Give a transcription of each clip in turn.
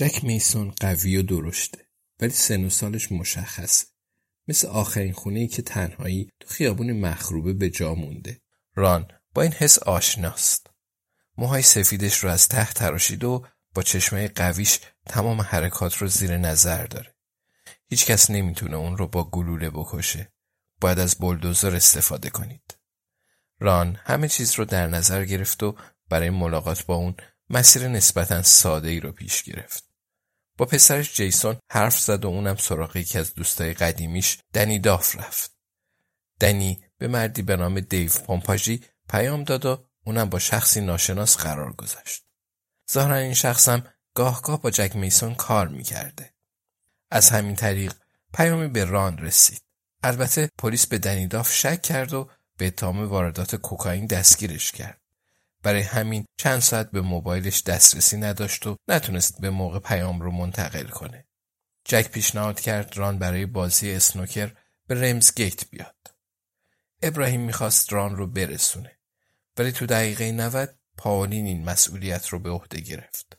جک میسون قوی و درشته ولی سن و سالش مشخصه. مثل آخرین خونه ای که تنهایی تو خیابون مخروبه به جا مونده. ران با این حس آشناست. موهای سفیدش رو از ته تراشید و با چشمه قویش تمام حرکات رو زیر نظر داره. هیچکس نمی‌تونه اون رو با گلوله بکشه. باید از بلدوزر استفاده کنید. ران همه چیز رو در نظر گرفت و برای ملاقات با اون مسیر نسبتا ساده ای رو پیش گرفت. با پسرش جیسون حرف زد و اونم سراغ یکی از دوستای قدیمیش دنی داف رفت. دنی به مردی به نام دیو پومپاژی پیام داد و اونم با شخصی ناشناس قرار گذاشت. ظاهرا این شخصم گاهگاه با جک میسون کار می‌کرده. از همین طریق پیامی به ران رسید. البته پلیس به دنی داف شک کرد و به اتهام واردات کوکائین دستگیرش کرد. برای همین چند ساعت به موبایلش دسترسی نداشت و نتونست به موقع پیام رو منتقل کنه. جک پیشنهاد کرد ران برای بازی اسنوکر به رمز گیت بیاد. ابراهیم می‌خواست ران رو برسونه. ولی تو دقیقه 90 پاولین این مسئولیت رو به عهده گرفت.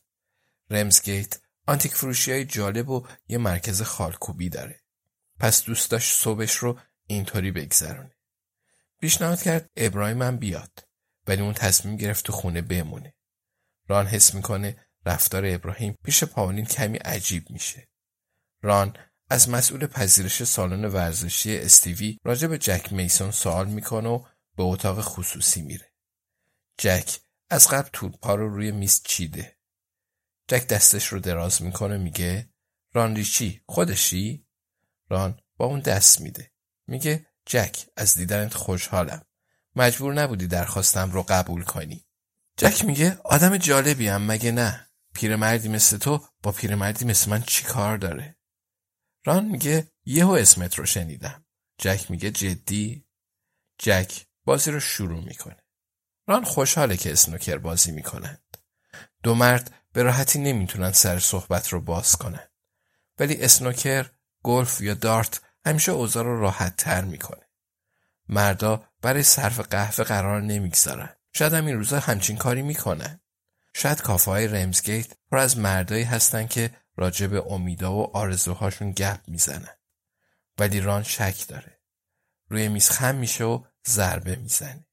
رمز گیت آنتیک فروشی های جالب و یه مرکز خالکوبی داره. پس دوست داشت صبحش رو اینطوری بگذرونه. پیشنهاد کرد ابراهیم هم بیاد. ولی اون تصمیم گرفت تو خونه بمونه. ران حس می‌کنه رفتار ابراهیم پیش پاولین کمی عجیب میشه. ران از مسئول پذیرش سالن ورزشی استیوی راجع به جک میسون سوال می‌کنه و به اتاق خصوصی میره. جک از قبل توپا رو روی میز چیده. جک دستش رو دراز می‌کنه میگه ران ریچی خودشی؟ ران با اون دست میده. میگه جک از دیدنت خوشحالم. مجبور نبودی درخواستم رو قبول کنی. جک میگه آدم جالبی هم مگه نه؟ پیرمردی مثل تو با پیرمردی مثل من چی کار داره؟ ران میگه یهو اسمت رو شنیدم. جک میگه جدی؟ جک بازی رو شروع می‌کنه. ران خوشحاله که اسنوکر بازی می‌کنند. دو مرد به راحتی نمی‌تونن سر صحبت رو باز کنن. ولی اسنوکر، گلف یا دارت همیشه اوضاع رو راحت تر می‌کنه. مردا برای صرف قهوه قرار نمی‌گذارن. شاید هم این روزا همچین کاری می‌کنن. شاید کافه های رمزگیت پر از مردایی هستن که راجع به امیدا و آرزوهاشون گپ می‌زنن. ولی ران شک داره. روی میز خم میشه و ضربه می‌زنه.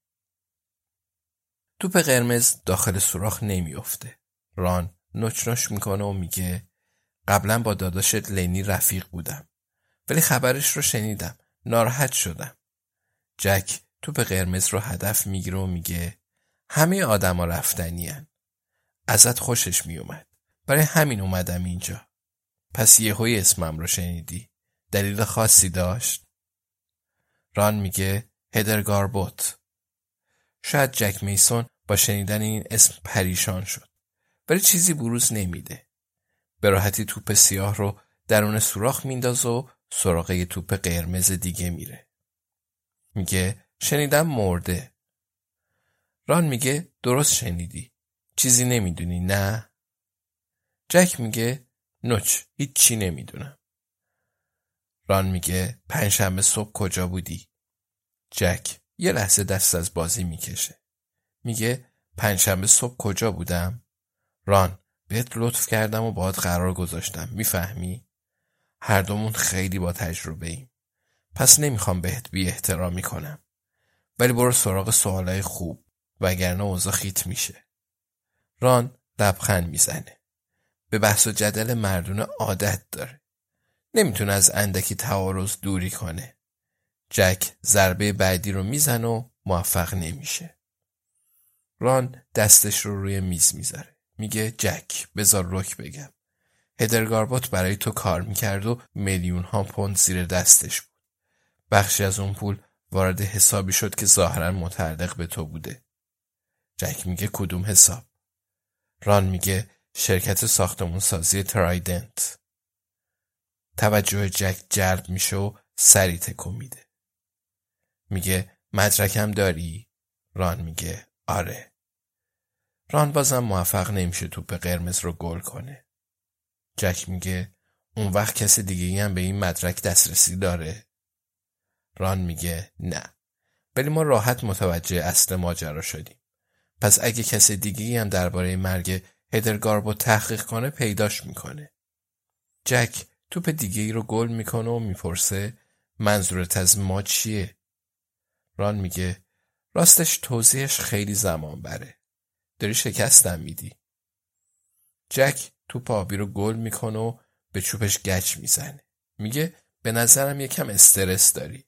توپ قرمز داخل سوراخ نمیافته. ران نچ می‌کنه و میگه قبلا با داداشت لنی رفیق بودم. ولی خبرش رو شنیدم. ناراحت شدم. جک توپ قرمز رو هدف می‌گیره و میگه همه آدما رفتنی هن. ازت خوشش میومد. برای همین اومدم اینجا. پس یهوی اسمم رو شنیدی. دلیل خاصی داشت؟ ران میگه هدرگار بوت. شاید جک میسون با شنیدن این اسم پریشان شد. ولی چیزی بروز نمیده. به راحتی توپ سیاه رو درون سوراخ میندازه و سراغ یه توپ قرمز دیگه میره میگه شنیدم مرده. ران میگه درست شنیدی. چیزی نمی‌دونی نه؟ جک میگه نوچ هیچی نمی‌دونم. ران میگه پنجشنبه صبح کجا بودی؟ جک یه لحظه دست از بازی می‌کشه. میگه پنجشنبه صبح کجا بودم؟ ران بهت لطف کردم و باید قرار گذاشتم. می‌فهمی؟ هر دومون خیلی با تجربه ایم پس نمی‌خوام بهت بی احترامی کنم. ولی برو سراغ سوالای خوب وگرنه اوضاع خیت میشه. ران لبخند می‌زنه. به بحث و جدل مردونه عادت داره. نمی‌تونه از اندکی تعارض دوری کنه. جک ضربه بعدی رو می‌زنه و موفق نمیشه. ران دستش رو روی میز می‌ذاره. میگه جک بذار رک بگم. هدرگاربوت برای تو کار می‌کرد و میلیون ها پوند زیر دستش بود. بخشی از اون پول وارد حسابی شد که ظاهرا متعلق به تو بوده. جک میگه کدوم حساب؟ ران میگه شرکت ساختمون سازی ترایدنت. توجه جک جلب میشه و سری تکون میده. میگه مدرکم داری؟ ران میگه آره. ران بازم موفق نمیشه توپ قرمز رو گل کنه. جک میگه اون وقت کسی دیگه هم به این مدرک دسترسی داره. ران میگه نه ولی ما راحت متوجه اصل ماجرا شدیم پس اگه کسی دیگه هم درباره مرگ هدرگاربو تحقیق کنه پیداش می‌کنه جک توپ دیگه ای رو گل می‌کنه و می‌پرسه منظورت از ما چیه؟ ران میگه راستش توضیحش خیلی زمان بره. داری شکستم میدی. جک توپ آبی رو گل می‌کنه و به چوبش گچ می‌زنه. میگه به نظرم یکم استرس داری.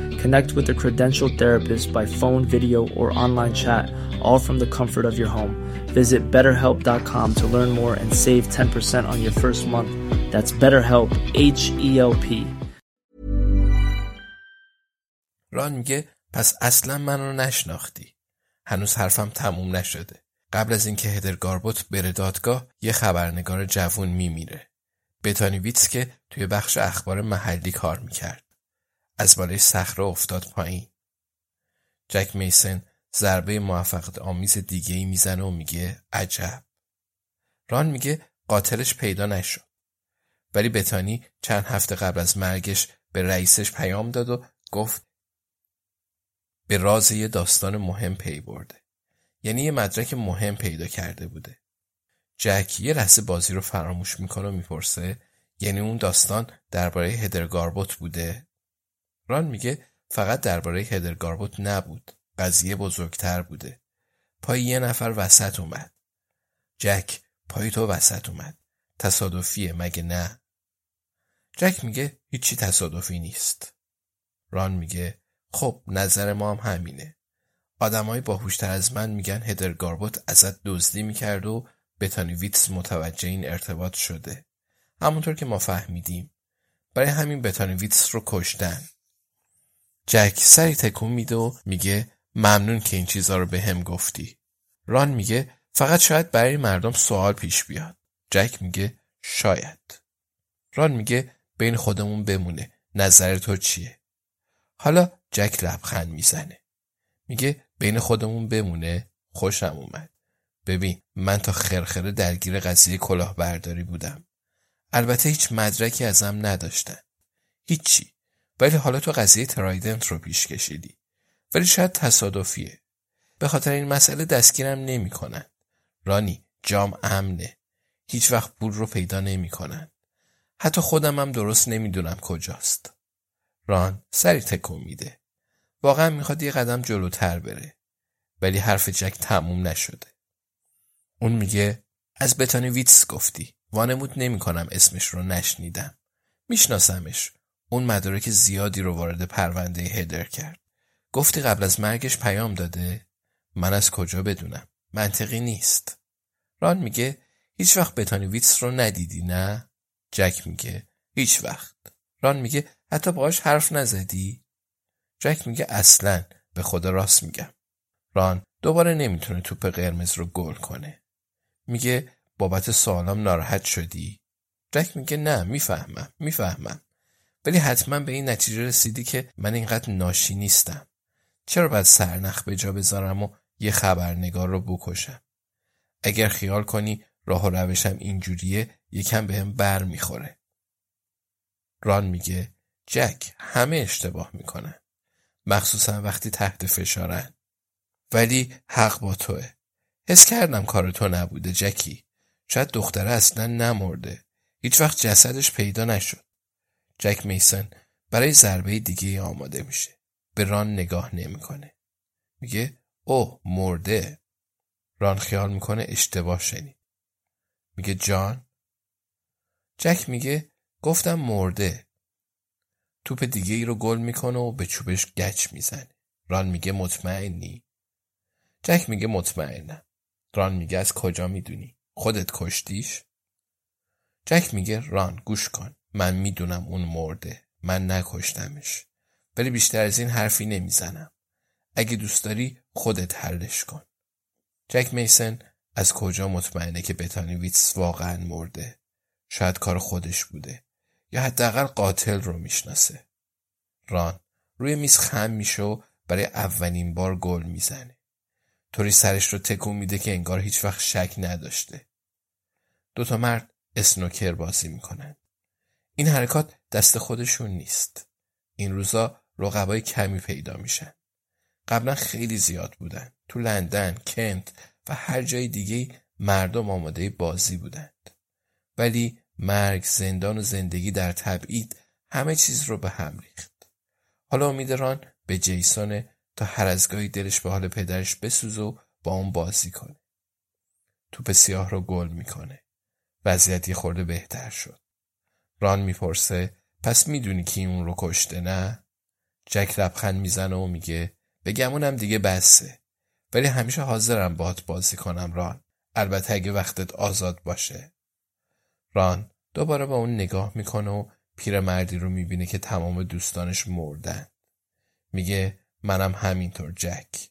Connect with a credentialed therapist by phone, video, or online chat, all from the comfort of your home. Visit betterhelp.com to learn more and save 10% on your first month. That's BetterHelp, H E L P. ران میگه پس اصلا من رو نشناختی. هنوز حرفم تموم نشده. قبل از اینکه هدر گاربوت بره دادگاه یه خبرنگار جوون میمیره. بتانی ویتس که توی بخش اخبار محلی کار می‌کرد. از بالای صخره افتاد پایین. جک میسن ضربه موفقیت آمیز دیگه ای می‌زنه و میگه عجب. ران میگه قاتلش پیدا نشد. ولی بتانی چند هفته قبل از مرگش به رئیسش پیام داد و گفت به راز یه داستان مهم پی برده. یعنی یه مدرک مهم پیدا کرده بوده. جک یه لحظه بازی رو فراموش می‌کنه و می‌پرسه یعنی اون داستان درباره هدرگاربوت بوده؟ ران میگه فقط درباره هدرگاربوت نبود. قضیه بزرگتر بوده. پای یه نفر وسط اومد. جک پای تو وسط اومد. تصادفیه مگه نه؟ جک میگه هیچی تصادفی نیست. ران میگه خب نظر ما هم همینه. آدمای باهوشتر از من میگن هدرگاربوت ازت دزدی می‌کرد و بتانی ویتس متوجه این ارتباط شده. همونطور که ما فهمیدیم. برای همین بتانی ویتس رو کشتن. جک سری تکون میده و میگه ممنون که این چیزها رو به هم گفتی. ران میگه فقط شاید برای مردم سوال پیش بیاد. جک میگه شاید. ران میگه بین خودمون بمونه. نظر تو چیه؟ حالا جک لبخند می‌زنه. میگه بین خودمون بمونه خوشم اومد. ببین من تا خرخره درگیر قضیه کلاهبرداری بودم. البته هیچ مدرکی ازم نداشتن. هیچی. ولی حالا تو قضیه ترایدنت رو پیش کشیدی. ولی شاید تصادفیه. به خاطر این مسئله دستگیرم نمی‌کنن. رانی جام امنه. هیچ وقت پول رو پیدا نمی‌کنن. حتی خودم هم درست نمی‌دونم کجاست. ران سری تکون میده. واقعا می‌خواد یه قدم جلوتر بره. ولی حرف جک تموم نشده. اون میگه از بتانی ویتس گفتی. وانمود نمی‌کنم اسمش رو نشنیدم. میشناسمش. اون مدارک زیادی رو وارد پرونده هدر کرد. گفتی قبل از مرگش پیام داده؟ من از کجا بدونم؟ منطقی نیست. ران میگه هیچ وقت بتانی ویتس رو ندیدی نه؟ جک میگه هیچ وقت. ران میگه حتی باهاش حرف نزدی؟ جک میگه اصلا. به خدا راست میگم. ران دوباره نمی‌تونه توپ قرمز رو گل کنه. میگه بابت سوالام ناراحت شدی؟ جک میگه نه می‌فهمم می‌فهمم. ولی حتما به این نتیجه رسیدی که من اینقدر ناشی نیستم. چرا باید سرنخ به جا بذارم و یه خبرنگار رو بکشم؟ اگر خیال کنی راه و روشم اینجوریه یکم بهم بر می‌خوره. ران میگه جک همه اشتباه می‌کنن. مخصوصا وقتی تحت فشارن. ولی حق با توه. حس کردم کار تو نبوده جکی. شاید دختره اصلا نمرده. هیچ وقت جسدش پیدا نشد. جک میسن برای ضربه دیگه آماده میشه. به ران نگاه نمی‌کنه. میگه اوه مرده. ران خیال می‌کنه اشتباه شنید. میگه جان؟ جک میگه گفتم مرده. توپ دیگه ای رو گل می‌کنه و به چوبش گچ می‌زنه. ران میگه مطمئنی؟ جک میگه مطمئنم. ران میگه از کجا می‌دونی؟ خودت کشتیش؟ جک میگه ران گوش کن. من می‌دونم اون مرده. من نکشتمش. ولی بیشتر از این حرفی نمی‌زنم. اگه دوست داری خودت حلش کن. جک میسن از کجا مطمئنه که بتانی ویتس واقعا مرده؟ شاید کار خودش بوده. یا حداقل قاتل رو می‌شناسه. ران روی میز خم میشه و برای اولین بار گل می‌زنه. طوری سرش رو تکون میده که انگار هیچ وقت شک نداشته. دوتا مرد اسنوکر بازی می‌کنن. این حرکات دست خودشون نیست. این روزا رقبای کمی پیدا میشن. قبلا خیلی زیاد بودن. تو لندن، کنت و هر جای دیگه مردم آماده بازی بودند. ولی مرگ، زندان و زندگی در تبعید همه چیز رو به هم ریخت. حالا امید ران به جیسونه تا هر از گاهی دلش به حال پدرش بسوز و با اون بازی کنه. توپ سیاه رو گل می‌کنه. وضعیت یه خورده بهتر شد. ران می‌پرسه پس می‌دونی کی اون رو کشته نه؟ جک لبخند می‌زنه و میگه بگمونم دیگه بسه. ولی همیشه حاضرم باهات بازی کنم ران. البته اگه وقتت آزاد باشه. ران دوباره با اون نگاه می‌کنه و پیرمردی رو می‌بینه که تمام دوستانش مردن. میگه منم همینطور جک.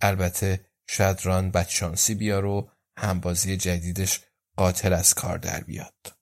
البته شاید ران بدشانسی بیار و همبازی جدیدش قاتل از کار در بیاد.